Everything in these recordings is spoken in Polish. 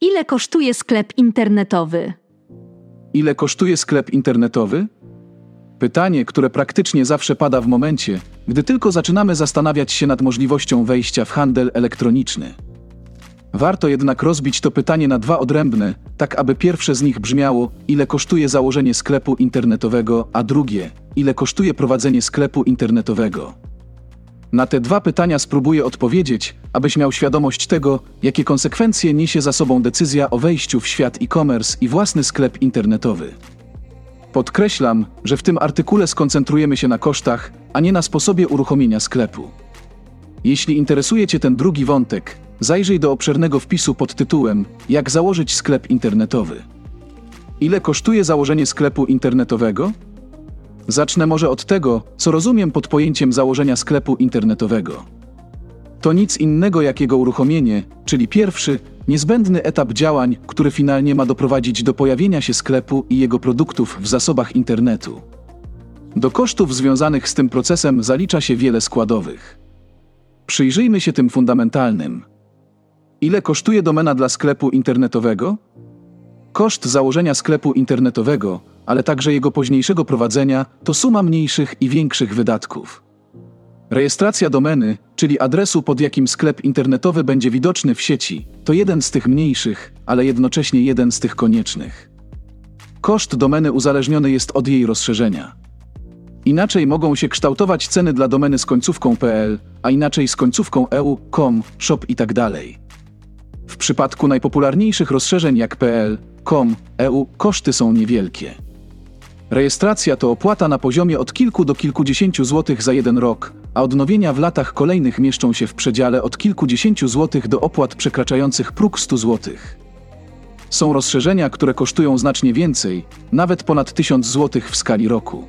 Ile kosztuje sklep internetowy? Ile kosztuje sklep internetowy? Pytanie, które praktycznie zawsze pada w momencie, gdy tylko zaczynamy zastanawiać się nad możliwością wejścia w handel elektroniczny. Warto jednak rozbić to pytanie na dwa odrębne, tak aby pierwsze z nich brzmiało, ile kosztuje założenie sklepu internetowego, a drugie, ile kosztuje prowadzenie sklepu internetowego. Na te dwa pytania spróbuję odpowiedzieć, abyś miał świadomość tego, jakie konsekwencje niesie za sobą decyzja o wejściu w świat e-commerce i własny sklep internetowy. Podkreślam, że w tym artykule skoncentrujemy się na kosztach, a nie na sposobie uruchomienia sklepu. Jeśli interesuje Cię ten drugi wątek, zajrzyj do obszernego wpisu pod tytułem Jak założyć sklep internetowy. Ile kosztuje założenie sklepu internetowego? Zacznę może od tego, co rozumiem pod pojęciem założenia sklepu internetowego. To nic innego jak jego uruchomienie, czyli pierwszy, niezbędny etap działań, który finalnie ma doprowadzić do pojawienia się sklepu i jego produktów w zasobach internetu. Do kosztów związanych z tym procesem zalicza się wiele składowych. Przyjrzyjmy się tym fundamentalnym. Ile kosztuje domena dla sklepu internetowego? Koszt założenia sklepu internetowego, ale także jego późniejszego prowadzenia, to suma mniejszych i większych wydatków. Rejestracja domeny, czyli adresu, pod jakim sklep internetowy będzie widoczny w sieci, to jeden z tych mniejszych, ale jednocześnie jeden z tych koniecznych. Koszt domeny uzależniony jest od jej rozszerzenia. Inaczej mogą się kształtować ceny dla domeny z końcówką .pl, a inaczej z końcówką .eu, .com, shop itd. W przypadku najpopularniejszych rozszerzeń jak .pl, .com, .eu koszty są niewielkie. Rejestracja to opłata na poziomie od kilku do kilkudziesięciu złotych za jeden rok, a odnowienia w latach kolejnych mieszczą się w przedziale od kilkudziesięciu złotych do opłat przekraczających próg 100 złotych. Są rozszerzenia, które kosztują znacznie więcej, nawet ponad 1000 złotych w skali roku.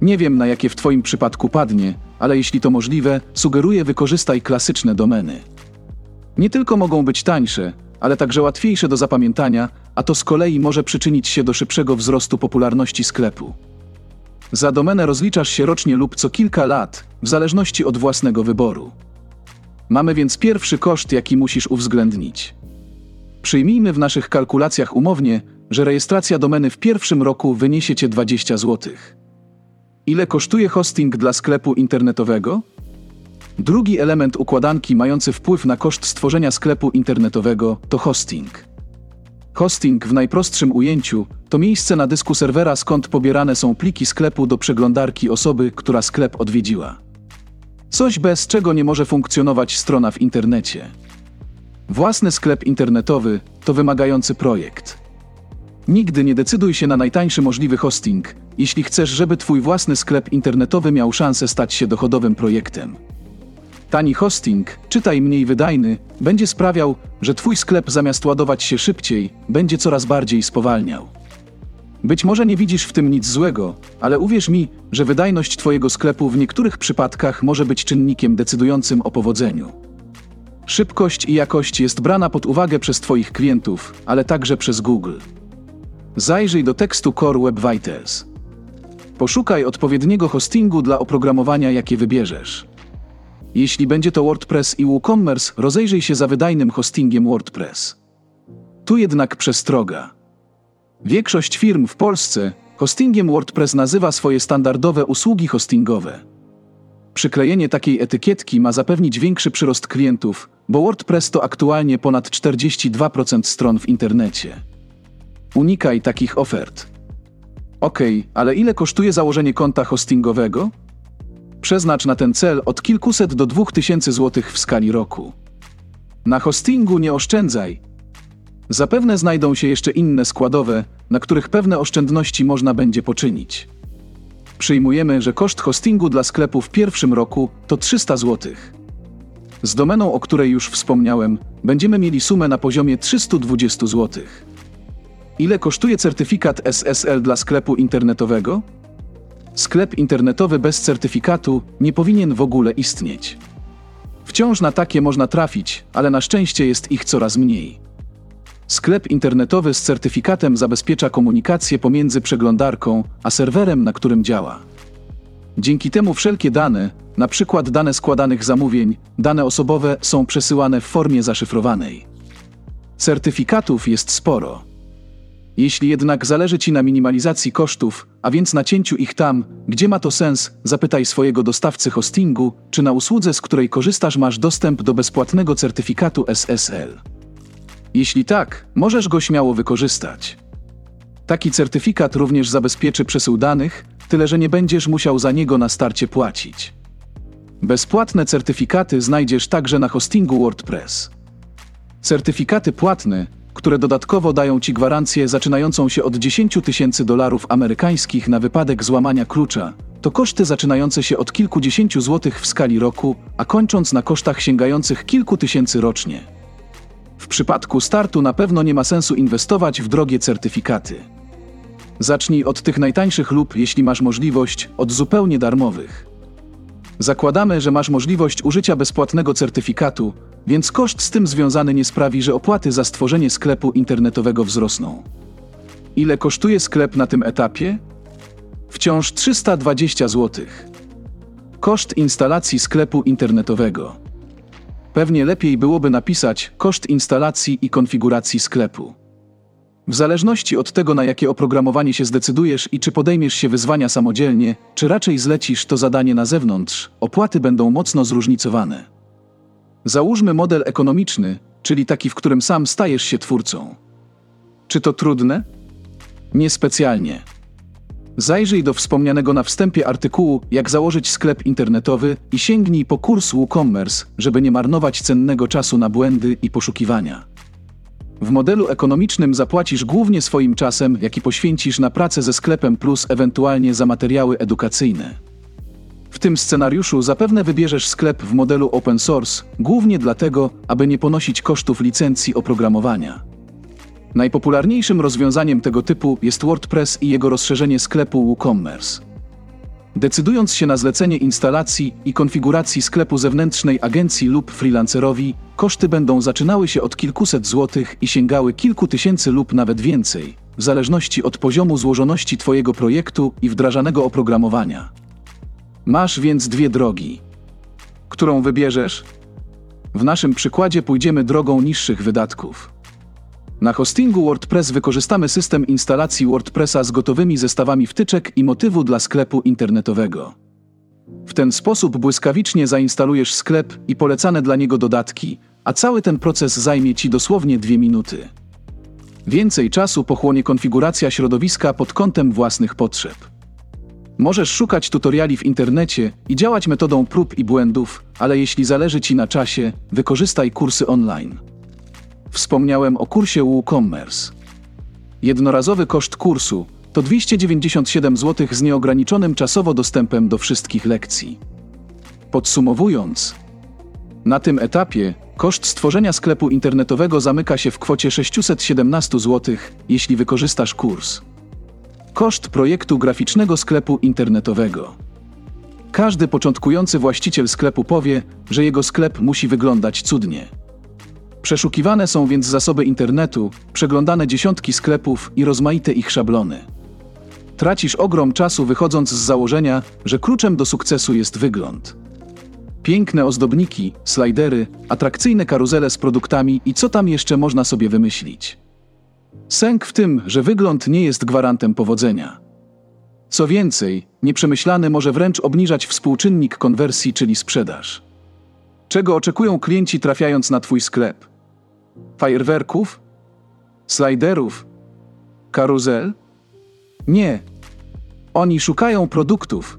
Nie wiem, na jakie w Twoim przypadku padnie, ale jeśli to możliwe, sugeruję wykorzystaj klasyczne domeny. Nie tylko mogą być tańsze, ale także łatwiejsze do zapamiętania, a to z kolei może przyczynić się do szybszego wzrostu popularności sklepu. Za domenę rozliczasz się rocznie lub co kilka lat, w zależności od własnego wyboru. Mamy więc pierwszy koszt, jaki musisz uwzględnić. Przyjmijmy w naszych kalkulacjach umownie, że rejestracja domeny w pierwszym roku wyniesie Cię 20 zł. Ile kosztuje hosting dla sklepu internetowego? Drugi element układanki mający wpływ na koszt stworzenia sklepu internetowego to hosting. Hosting w najprostszym ujęciu to miejsce na dysku serwera, skąd pobierane są pliki sklepu do przeglądarki osoby, która sklep odwiedziła. Coś bez czego nie może funkcjonować strona w internecie. Własny sklep internetowy to wymagający projekt. Nigdy nie decyduj się na najtańszy możliwy hosting, jeśli chcesz, żeby Twój własny sklep internetowy miał szansę stać się dochodowym projektem. Tani hosting, czytaj mniej wydajny, będzie sprawiał, że Twój sklep zamiast ładować się szybciej, będzie coraz bardziej spowalniał. Być może nie widzisz w tym nic złego, ale uwierz mi, że wydajność Twojego sklepu w niektórych przypadkach może być czynnikiem decydującym o powodzeniu. Szybkość i jakość jest brana pod uwagę przez Twoich klientów, ale także przez Google. Zajrzyj do tekstu Core Web Vitals. Poszukaj odpowiedniego hostingu dla oprogramowania, jakie wybierzesz. Jeśli będzie to WordPress i WooCommerce, rozejrzyj się za wydajnym hostingiem WordPress. Tu jednak przestroga. Większość firm w Polsce hostingiem WordPress nazywa swoje standardowe usługi hostingowe. Przyklejenie takiej etykietki ma zapewnić większy przyrost klientów, bo WordPress to aktualnie ponad 42% stron w internecie. Unikaj takich ofert. Ok, ale ile kosztuje założenie konta hostingowego? Przeznacz na ten cel od kilkuset do dwóch tysięcy złotych w skali roku. Na hostingu nie oszczędzaj. Zapewne znajdą się jeszcze inne składowe, na których pewne oszczędności można będzie poczynić. Przyjmujemy, że koszt hostingu dla sklepu w pierwszym roku to 300 zł. Z domeną, o której już wspomniałem, będziemy mieli sumę na poziomie 320 zł. Ile kosztuje certyfikat SSL dla sklepu internetowego? Sklep internetowy bez certyfikatu nie powinien w ogóle istnieć. Wciąż na takie można trafić, ale na szczęście jest ich coraz mniej. Sklep internetowy z certyfikatem zabezpiecza komunikację pomiędzy przeglądarką a serwerem, na którym działa. Dzięki temu wszelkie dane, przykład dane składanych zamówień, dane osobowe są przesyłane w formie zaszyfrowanej. Certyfikatów jest sporo. Jeśli jednak zależy Ci na minimalizacji kosztów, a więc na cięciu ich tam, gdzie ma to sens, zapytaj swojego dostawcy hostingu, czy na usłudze, z której korzystasz, masz dostęp do bezpłatnego certyfikatu SSL. Jeśli tak, możesz go śmiało wykorzystać. Taki certyfikat również zabezpieczy przesył danych, tyle że nie będziesz musiał za niego na starcie płacić. Bezpłatne certyfikaty znajdziesz także na hostingu WordPress. Certyfikaty płatne, które dodatkowo dają Ci gwarancję zaczynającą się od 10 tysięcy dolarów amerykańskich na wypadek złamania klucza, to koszty zaczynające się od kilkudziesięciu złotych w skali roku, a kończąc na kosztach sięgających kilku tysięcy rocznie. W przypadku startu na pewno nie ma sensu inwestować w drogie certyfikaty. Zacznij od tych najtańszych lub, jeśli masz możliwość, od zupełnie darmowych. Zakładamy, że masz możliwość użycia bezpłatnego certyfikatu, więc koszt z tym związany nie sprawi, że opłaty za stworzenie sklepu internetowego wzrosną. Ile kosztuje sklep na tym etapie? Wciąż 320 zł. Koszt instalacji sklepu internetowego. Pewnie lepiej byłoby napisać koszt instalacji i konfiguracji sklepu. W zależności od tego, na jakie oprogramowanie się zdecydujesz i czy podejmiesz się wyzwania samodzielnie, czy raczej zlecisz to zadanie na zewnątrz, opłaty będą mocno zróżnicowane. Załóżmy model ekonomiczny, czyli taki, w którym sam stajesz się twórcą. Czy to trudne? Niespecjalnie. Zajrzyj do wspomnianego na wstępie artykułu Jak założyć sklep internetowy i sięgnij po kurs WooCommerce, żeby nie marnować cennego czasu na błędy i poszukiwania. W modelu ekonomicznym zapłacisz głównie swoim czasem, jaki poświęcisz na pracę ze sklepem plus ewentualnie za materiały edukacyjne. W tym scenariuszu zapewne wybierzesz sklep w modelu open source, głównie dlatego, aby nie ponosić kosztów licencji oprogramowania. Najpopularniejszym rozwiązaniem tego typu jest WordPress i jego rozszerzenie sklepu WooCommerce. Decydując się na zlecenie instalacji i konfiguracji sklepu zewnętrznej agencji lub freelancerowi, koszty będą zaczynały się od kilkuset złotych i sięgały kilku tysięcy lub nawet więcej, w zależności od poziomu złożoności Twojego projektu i wdrażanego oprogramowania. Masz więc dwie drogi. Którą wybierzesz? W naszym przykładzie pójdziemy drogą niższych wydatków. Na hostingu WordPress wykorzystamy system instalacji WordPressa z gotowymi zestawami wtyczek i motywu dla sklepu internetowego. W ten sposób błyskawicznie zainstalujesz sklep i polecane dla niego dodatki, a cały ten proces zajmie Ci dosłownie dwie minuty. Więcej czasu pochłonie konfiguracja środowiska pod kątem własnych potrzeb. Możesz szukać tutoriali w internecie i działać metodą prób i błędów, ale jeśli zależy Ci na czasie, wykorzystaj kursy online. Wspomniałem o kursie WooCommerce. Jednorazowy koszt kursu to 297 zł z nieograniczonym czasowo dostępem do wszystkich lekcji. Podsumowując, na tym etapie koszt stworzenia sklepu internetowego zamyka się w kwocie 617 zł, jeśli wykorzystasz kurs. Koszt projektu graficznego sklepu internetowego. Każdy początkujący właściciel sklepu powie, że jego sklep musi wyglądać cudnie. Przeszukiwane są więc zasoby internetu, przeglądane dziesiątki sklepów i rozmaite ich szablony. Tracisz ogrom czasu wychodząc z założenia, że kluczem do sukcesu jest wygląd. Piękne ozdobniki, slajdery, atrakcyjne karuzele z produktami i co tam jeszcze można sobie wymyślić. Sęk w tym, że wygląd nie jest gwarantem powodzenia. Co więcej, nieprzemyślany może wręcz obniżać współczynnik konwersji, czyli sprzedaż. Czego oczekują klienci trafiając na Twój sklep? Fajerwerków? Sliderów? Karuzel? Nie. Oni szukają produktów.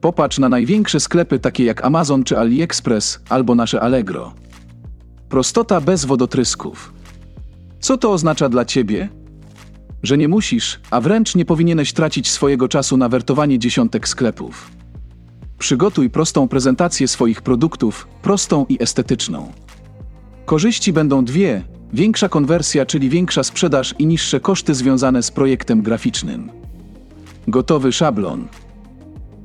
Popatrz na największe sklepy takie jak Amazon czy AliExpress albo nasze Allegro. Prostota bez wodotrysków. Co to oznacza dla ciebie? Że nie musisz, a wręcz nie powinieneś tracić swojego czasu na wertowanie dziesiątek sklepów. Przygotuj prostą prezentację swoich produktów, prostą i estetyczną. Korzyści będą dwie: większa konwersja, czyli większa sprzedaż i niższe koszty związane z projektem graficznym. Gotowy szablon.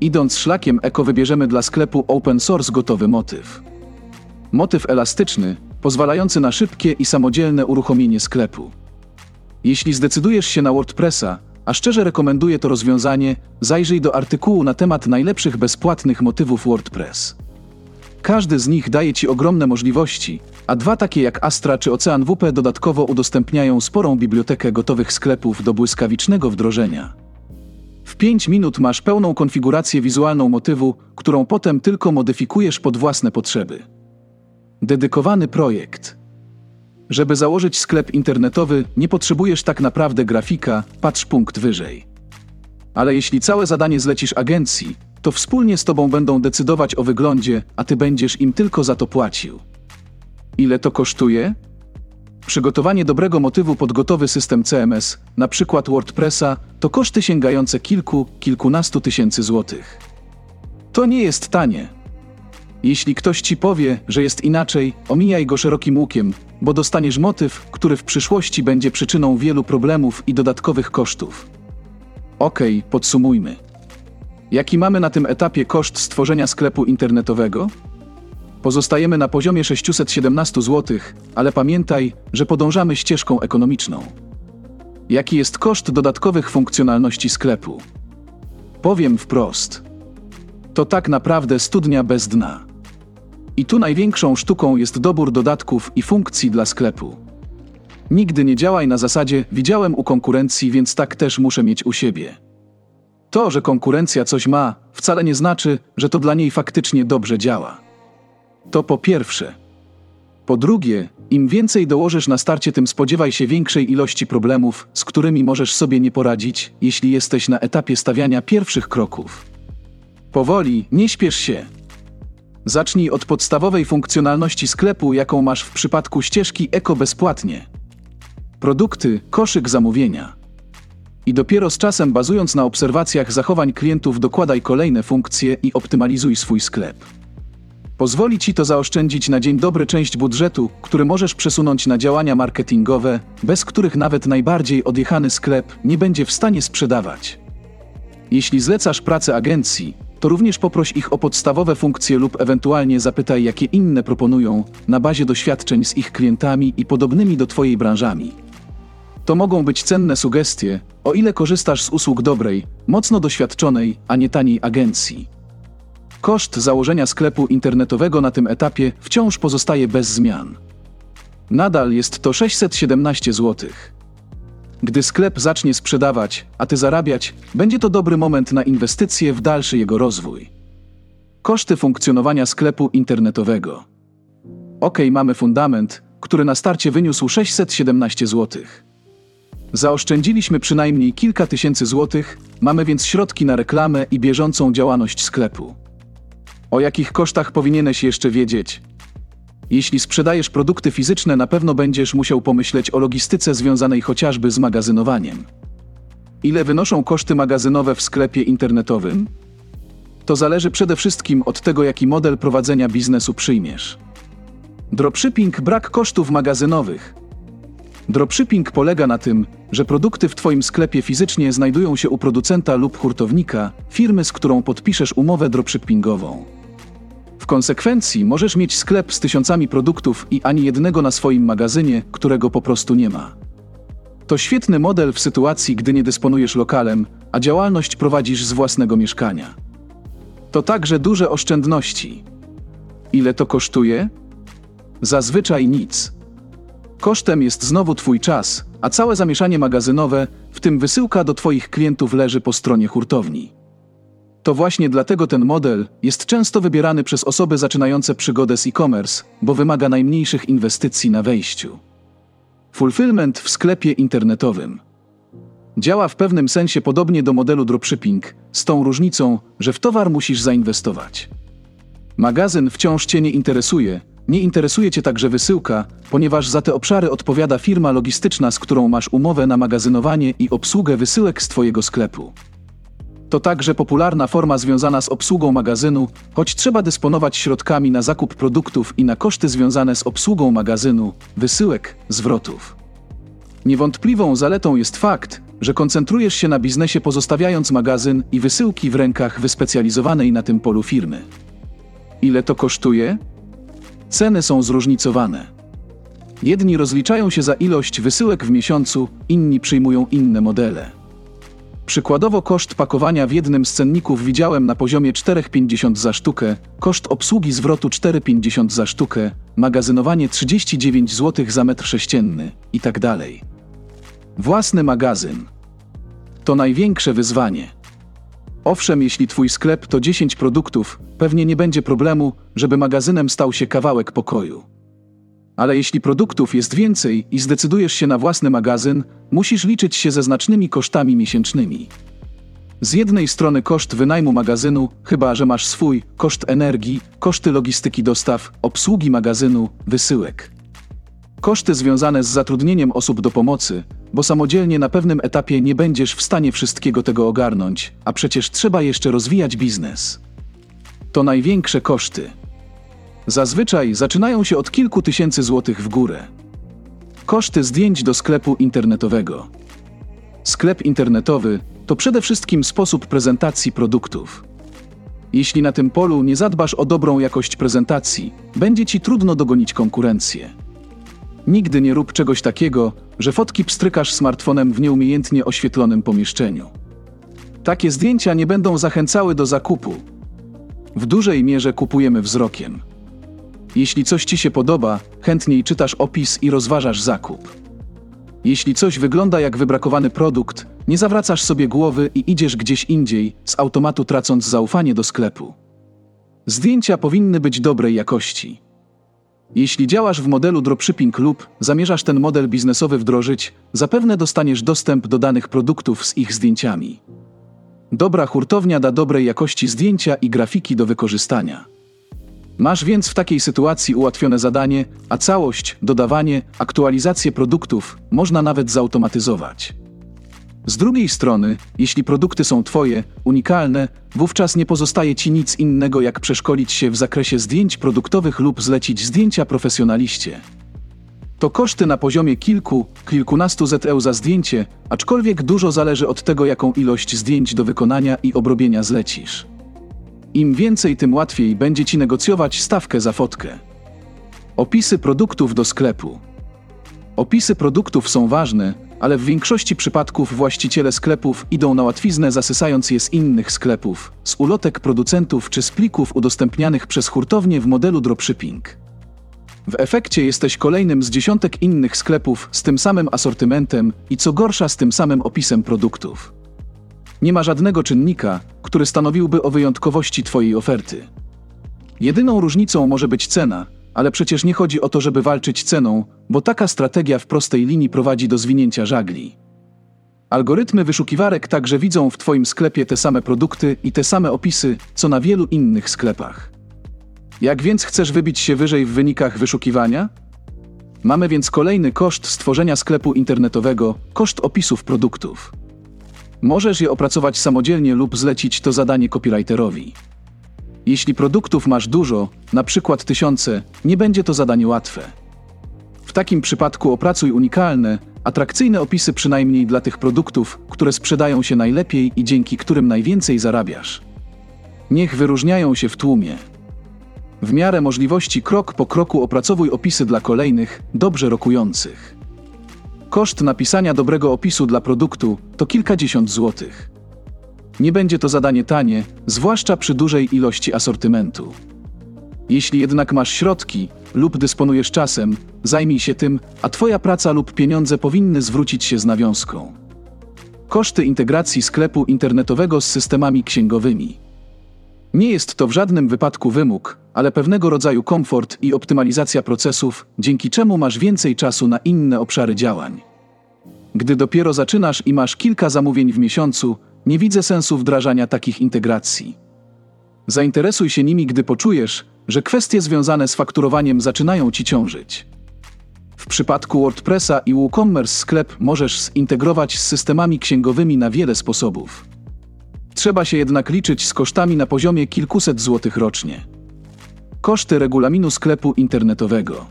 Idąc szlakiem eko wybierzemy dla sklepu open source gotowy motyw. Motyw elastyczny, pozwalający na szybkie i samodzielne uruchomienie sklepu. Jeśli zdecydujesz się na WordPressa, a szczerze rekomenduję to rozwiązanie, zajrzyj do artykułu na temat najlepszych bezpłatnych motywów WordPress. Każdy z nich daje Ci ogromne możliwości, a dwa takie jak Astra czy Ocean WP dodatkowo udostępniają sporą bibliotekę gotowych sklepów do błyskawicznego wdrożenia. W 5 minut masz pełną konfigurację wizualną motywu, którą potem tylko modyfikujesz pod własne potrzeby. Dedykowany projekt. Żeby założyć sklep internetowy, nie potrzebujesz tak naprawdę grafika, patrz punkt wyżej. Ale jeśli całe zadanie zlecisz agencji, to wspólnie z tobą będą decydować o wyglądzie, a ty będziesz im tylko za to płacił. Ile to kosztuje? Przygotowanie dobrego motywu pod gotowy system CMS, na przykład WordPressa, to koszty sięgające kilku, kilkunastu tysięcy złotych. To nie jest tanie. Jeśli ktoś ci powie, że jest inaczej, omijaj go szerokim łukiem, bo dostaniesz motyw, który w przyszłości będzie przyczyną wielu problemów i dodatkowych kosztów. Okej, podsumujmy. Jaki mamy na tym etapie koszt stworzenia sklepu internetowego? Pozostajemy na poziomie 617 zł, ale pamiętaj, że podążamy ścieżką ekonomiczną. Jaki jest koszt dodatkowych funkcjonalności sklepu? Powiem wprost. To tak naprawdę studnia bez dna. I tu największą sztuką jest dobór dodatków i funkcji dla sklepu. Nigdy nie działaj na zasadzie widziałem u konkurencji, więc tak też muszę mieć u siebie. To, że konkurencja coś ma, wcale nie znaczy, że to dla niej faktycznie dobrze działa. To po pierwsze. Po drugie, im więcej dołożysz na starcie, tym spodziewaj się większej ilości problemów, z którymi możesz sobie nie poradzić, jeśli jesteś na etapie stawiania pierwszych kroków. Powoli, nie śpiesz się. Zacznij od podstawowej funkcjonalności sklepu, jaką masz w przypadku ścieżki Eko bezpłatnie. Produkty, koszyk zamówienia. I dopiero z czasem, bazując na obserwacjach zachowań klientów, dokładaj kolejne funkcje i optymalizuj swój sklep. Pozwoli ci to zaoszczędzić na dzień dobry część budżetu, który możesz przesunąć na działania marketingowe, bez których nawet najbardziej odjechany sklep nie będzie w stanie sprzedawać. Jeśli zlecasz pracę agencji, to również poproś ich o podstawowe funkcje lub ewentualnie zapytaj, jakie inne proponują na bazie doświadczeń z ich klientami i podobnymi do Twojej branżami. To mogą być cenne sugestie, o ile korzystasz z usług dobrej, mocno doświadczonej, a nie taniej agencji. Koszt założenia sklepu internetowego na tym etapie wciąż pozostaje bez zmian. Nadal jest to 617 zł. Gdy sklep zacznie sprzedawać, a ty zarabiać, będzie to dobry moment na inwestycje w dalszy jego rozwój. Koszty funkcjonowania sklepu internetowego. Ok, mamy fundament, który na starcie wyniósł 617 zł. Zaoszczędziliśmy przynajmniej kilka tysięcy złotych, mamy więc środki na reklamę i bieżącą działalność sklepu. O jakich kosztach powinieneś jeszcze wiedzieć? Jeśli sprzedajesz produkty fizyczne, na pewno będziesz musiał pomyśleć o logistyce związanej chociażby z magazynowaniem. Ile wynoszą koszty magazynowe w sklepie internetowym? To zależy przede wszystkim od tego, jaki model prowadzenia biznesu przyjmiesz. Dropshipping brak kosztów magazynowych. Dropshipping polega na tym, że produkty w Twoim sklepie fizycznie znajdują się u producenta lub hurtownika, firmy, z którą podpiszesz umowę dropshippingową. Konsekwencji możesz mieć sklep z tysiącami produktów i ani jednego na swoim magazynie, którego po prostu nie ma. To świetny model w sytuacji, gdy nie dysponujesz lokalem, a działalność prowadzisz z własnego mieszkania. To także duże oszczędności. Ile to kosztuje? Zazwyczaj nic. Kosztem jest znowu Twój czas, a całe zamieszanie magazynowe, w tym wysyłka do Twoich klientów, leży po stronie hurtowni. To właśnie dlatego ten model jest często wybierany przez osoby zaczynające przygodę z e-commerce, bo wymaga najmniejszych inwestycji na wejściu. Fulfillment w sklepie internetowym. Działa w pewnym sensie podobnie do modelu dropshipping, z tą różnicą, że w towar musisz zainwestować. Magazyn wciąż Cię nie interesuje, nie interesuje Cię także wysyłka, ponieważ za te obszary odpowiada firma logistyczna, z którą masz umowę na magazynowanie i obsługę wysyłek z Twojego sklepu. To także popularna forma związana z obsługą magazynu, choć trzeba dysponować środkami na zakup produktów i na koszty związane z obsługą magazynu, wysyłek, zwrotów. Niewątpliwą zaletą jest fakt, że koncentrujesz się na biznesie pozostawiając magazyn i wysyłki w rękach wyspecjalizowanej na tym polu firmy. Ile to kosztuje? Ceny są zróżnicowane. Jedni rozliczają się za ilość wysyłek w miesiącu, inni przyjmują inne modele. Przykładowo koszt pakowania w jednym z cenników widziałem na poziomie 4,50 za sztukę, koszt obsługi zwrotu 4,50 za sztukę, magazynowanie 39 zł za metr sześcienny i tak dalej. Własny magazyn. To największe wyzwanie. Owszem, jeśli twój sklep to 10 produktów, pewnie nie będzie problemu, żeby magazynem stał się kawałek pokoju. Ale jeśli produktów jest więcej i zdecydujesz się na własny magazyn, musisz liczyć się ze znacznymi kosztami miesięcznymi. Z jednej strony koszt wynajmu magazynu, chyba że masz swój, koszt energii, koszty logistyki dostaw, obsługi magazynu, wysyłek. Koszty związane z zatrudnieniem osób do pomocy, bo samodzielnie na pewnym etapie nie będziesz w stanie wszystkiego tego ogarnąć, a przecież trzeba jeszcze rozwijać biznes. To największe koszty. Zazwyczaj zaczynają się od kilku tysięcy złotych w górę. Koszty zdjęć do sklepu internetowego. Sklep internetowy to przede wszystkim sposób prezentacji produktów. Jeśli na tym polu nie zadbasz o dobrą jakość prezentacji, będzie ci trudno dogonić konkurencję. Nigdy nie rób czegoś takiego, że fotki pstrykasz smartfonem w nieumiejętnie oświetlonym pomieszczeniu. Takie zdjęcia nie będą zachęcały do zakupu. W dużej mierze kupujemy wzrokiem. Jeśli coś ci się podoba, chętniej czytasz opis i rozważasz zakup. Jeśli coś wygląda jak wybrakowany produkt, nie zawracasz sobie głowy i idziesz gdzieś indziej, z automatu tracąc zaufanie do sklepu. Zdjęcia powinny być dobrej jakości. Jeśli działasz w modelu dropshipping lub zamierzasz ten model biznesowy wdrożyć, zapewne dostaniesz dostęp do danych produktów z ich zdjęciami. Dobra hurtownia da dobrej jakości zdjęcia i grafiki do wykorzystania. Masz więc w takiej sytuacji ułatwione zadanie, a całość, dodawanie, aktualizację produktów można nawet zautomatyzować. Z drugiej strony, jeśli produkty są Twoje, unikalne, wówczas nie pozostaje Ci nic innego jak przeszkolić się w zakresie zdjęć produktowych lub zlecić zdjęcia profesjonaliście. To koszty na poziomie kilku, kilkunastu ZEU za zdjęcie, aczkolwiek dużo zależy od tego, jaką ilość zdjęć do wykonania i obrobienia zlecisz. Im więcej, tym łatwiej będzie Ci negocjować stawkę za fotkę. Opisy produktów do sklepu. Opisy produktów są ważne, ale w większości przypadków właściciele sklepów idą na łatwiznę zasysając je z innych sklepów, z ulotek producentów czy z plików udostępnianych przez hurtownie w modelu dropshipping. W efekcie jesteś kolejnym z dziesiątek innych sklepów z tym samym asortymentem i co gorsza z tym samym opisem produktów. Nie ma żadnego czynnika, który stanowiłby o wyjątkowości Twojej oferty. Jedyną różnicą może być cena, ale przecież nie chodzi o to, żeby walczyć ceną, bo taka strategia w prostej linii prowadzi do zwinięcia żagli. Algorytmy wyszukiwarek także widzą w Twoim sklepie te same produkty i te same opisy, co na wielu innych sklepach. Jak więc chcesz wybić się wyżej w wynikach wyszukiwania? Mamy więc kolejny koszt stworzenia sklepu internetowego koszt opisów produktów. Możesz je opracować samodzielnie lub zlecić to zadanie copywriterowi. Jeśli produktów masz dużo, na przykład tysiące, nie będzie to zadanie łatwe. W takim przypadku opracuj unikalne, atrakcyjne opisy przynajmniej dla tych produktów, które sprzedają się najlepiej i dzięki którym najwięcej zarabiasz. Niech wyróżniają się w tłumie. W miarę możliwości krok po kroku opracowuj opisy dla kolejnych, dobrze rokujących. Koszt napisania dobrego opisu dla produktu to kilkadziesiąt złotych. Nie będzie to zadanie tanie, zwłaszcza przy dużej ilości asortymentu. Jeśli jednak masz środki lub dysponujesz czasem, zajmij się tym, a Twoja praca lub pieniądze powinny zwrócić się z nawiązką. Koszty integracji sklepu internetowego z systemami księgowymi. Nie jest to w żadnym wypadku wymóg, ale pewnego rodzaju komfort i optymalizacja procesów, dzięki czemu masz więcej czasu na inne obszary działań. Gdy dopiero zaczynasz i masz kilka zamówień w miesiącu, nie widzę sensu wdrażania takich integracji. Zainteresuj się nimi, gdy poczujesz, że kwestie związane z fakturowaniem zaczynają ci ciążyć. W przypadku WordPressa i WooCommerce sklep możesz zintegrować z systemami księgowymi na wiele sposobów. Trzeba się jednak liczyć z kosztami na poziomie kilkuset złotych rocznie. Koszty regulaminu sklepu internetowego.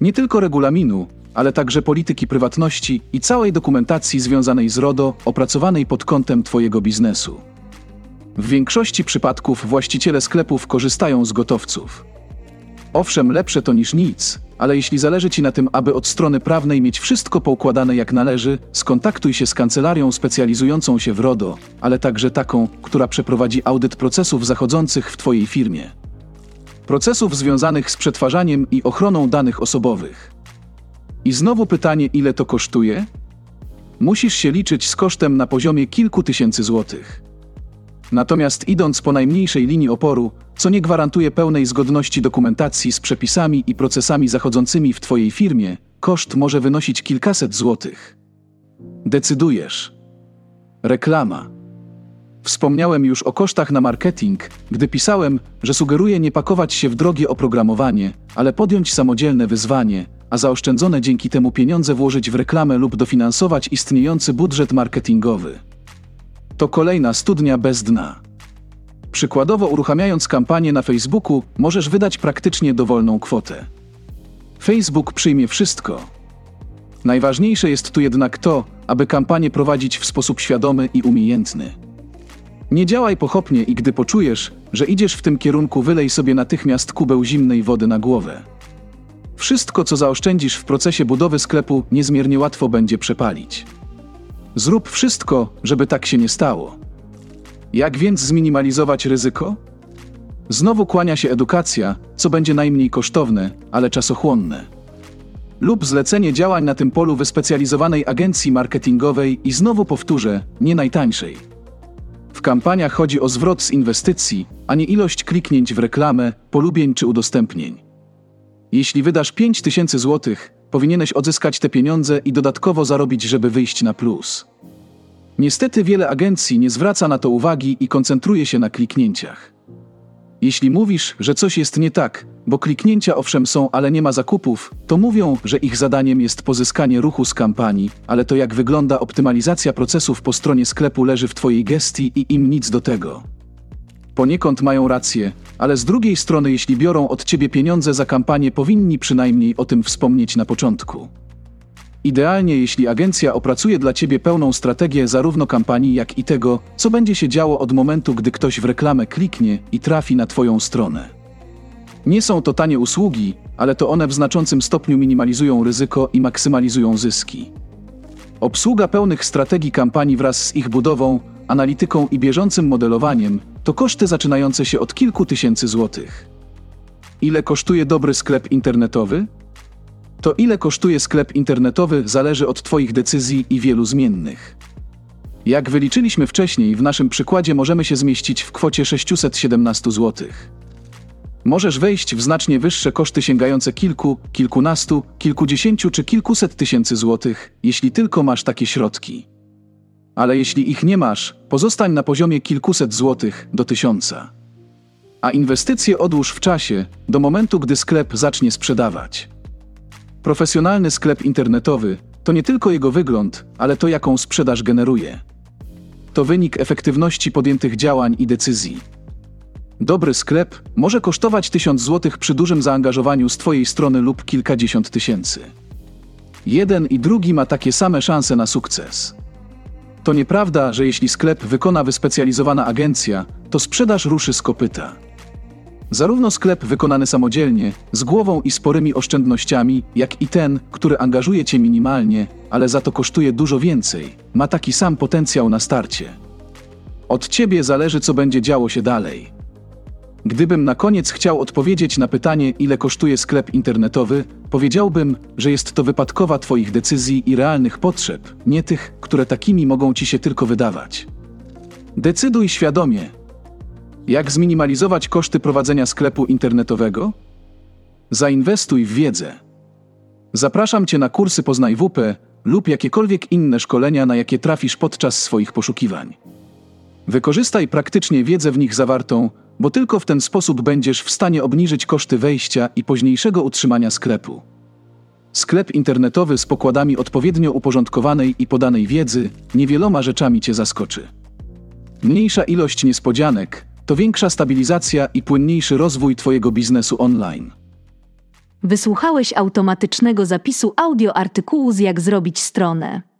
Nie tylko regulaminu, ale także polityki prywatności i całej dokumentacji związanej z RODO opracowanej pod kątem Twojego biznesu. W większości przypadków właściciele sklepów korzystają z gotowców. Owszem, lepsze to niż nic, ale jeśli zależy Ci na tym, aby od strony prawnej mieć wszystko poukładane jak należy, skontaktuj się z kancelarią specjalizującą się w RODO, ale także taką, która przeprowadzi audyt procesów zachodzących w Twojej firmie. Procesów związanych z przetwarzaniem i ochroną danych osobowych. I znowu pytanie, ile to kosztuje? Musisz się liczyć z kosztem na poziomie kilku tysięcy złotych. Natomiast idąc po najmniejszej linii oporu, co nie gwarantuje pełnej zgodności dokumentacji z przepisami i procesami zachodzącymi w Twojej firmie, koszt może wynosić kilkaset złotych. Decydujesz. Reklama. Wspomniałem już o kosztach na marketing, gdy pisałem, że sugeruję nie pakować się w drogie oprogramowanie, ale podjąć samodzielne wyzwanie, a zaoszczędzone dzięki temu pieniądze włożyć w reklamę lub dofinansować istniejący budżet marketingowy. To kolejna studnia bez dna. Przykładowo uruchamiając kampanię na Facebooku, możesz wydać praktycznie dowolną kwotę. Facebook przyjmie wszystko. Najważniejsze jest tu jednak to, aby kampanię prowadzić w sposób świadomy i umiejętny. Nie działaj pochopnie i gdy poczujesz, że idziesz w tym kierunku, wylej sobie natychmiast kubeł zimnej wody na głowę. Wszystko, co zaoszczędzisz w procesie budowy sklepu, niezmiernie łatwo będzie przepalić. Zrób wszystko, żeby tak się nie stało. Jak więc zminimalizować ryzyko? Znowu kłania się edukacja, co będzie najmniej kosztowne, ale czasochłonne. Lub zlecenie działań na tym polu wyspecjalizowanej agencji marketingowej i znowu powtórzę, nie najtańszej. W kampaniach chodzi o zwrot z inwestycji, a nie ilość kliknięć w reklamę, polubień czy udostępnień. Jeśli wydasz 5000 zł, powinieneś odzyskać te pieniądze i dodatkowo zarobić, żeby wyjść na plus. Niestety wiele agencji nie zwraca na to uwagi i koncentruje się na kliknięciach. Jeśli mówisz, że coś jest nie tak, bo kliknięcia owszem są, ale nie ma zakupów, to mówią, że ich zadaniem jest pozyskanie ruchu z kampanii, ale to jak wygląda optymalizacja procesów po stronie sklepu leży w Twojej gestii i im nic do tego. Poniekąd mają rację, ale z drugiej strony, jeśli biorą od ciebie pieniądze za kampanię, powinni przynajmniej o tym wspomnieć na początku. Idealnie, jeśli agencja opracuje dla ciebie pełną strategię zarówno kampanii, jak i tego, co będzie się działo od momentu, gdy ktoś w reklamę kliknie i trafi na Twoją stronę. Nie są to tanie usługi, ale to one w znaczącym stopniu minimalizują ryzyko i maksymalizują zyski. Obsługa pełnych strategii kampanii wraz z ich budową, analityką i bieżącym modelowaniem to koszty zaczynające się od kilku tysięcy złotych. Ile kosztuje dobry sklep internetowy? To ile kosztuje sklep internetowy zależy od Twoich decyzji i wielu zmiennych. Jak wyliczyliśmy wcześniej, w naszym przykładzie możemy się zmieścić w kwocie 617 zł. Możesz wejść w znacznie wyższe koszty sięgające kilku, kilkunastu, kilkudziesięciu czy kilkuset tysięcy złotych, jeśli tylko masz takie środki. Ale jeśli ich nie masz, pozostań na poziomie kilkuset złotych do tysiąca. A inwestycje odłóż w czasie, do momentu, gdy sklep zacznie sprzedawać. Profesjonalny sklep internetowy to nie tylko jego wygląd, ale to, jaką sprzedaż generuje. To wynik efektywności podjętych działań i decyzji. Dobry sklep może kosztować 1000 zł przy dużym zaangażowaniu z Twojej strony lub kilkadziesiąt tysięcy. Jeden i drugi ma takie same szanse na sukces. To nieprawda, że jeśli sklep wykona wyspecjalizowana agencja, to sprzedaż ruszy z kopyta. Zarówno sklep wykonany samodzielnie, z głową i sporymi oszczędnościami, jak i ten, który angażuje cię minimalnie, ale za to kosztuje dużo więcej, ma taki sam potencjał na starcie. Od ciebie zależy, co będzie działo się dalej. Gdybym na koniec chciał odpowiedzieć na pytanie, ile kosztuje sklep internetowy, powiedziałbym, że jest to wypadkowa Twoich decyzji i realnych potrzeb, nie tych, które takimi mogą Ci się tylko wydawać. Decyduj świadomie. Jak zminimalizować koszty prowadzenia sklepu internetowego? Zainwestuj w wiedzę. Zapraszam Cię na kursy Poznaj WP lub jakiekolwiek inne szkolenia, na jakie trafisz podczas swoich poszukiwań. Wykorzystaj praktycznie wiedzę w nich zawartą, bo tylko w ten sposób będziesz w stanie obniżyć koszty wejścia i późniejszego utrzymania sklepu. Sklep internetowy z pokładami odpowiednio uporządkowanej i podanej wiedzy niewieloma rzeczami Cię zaskoczy. Mniejsza ilość niespodzianek to większa stabilizacja i płynniejszy rozwój Twojego biznesu online. Wysłuchałeś automatycznego zapisu audio artykułu z Jak zrobić stronę.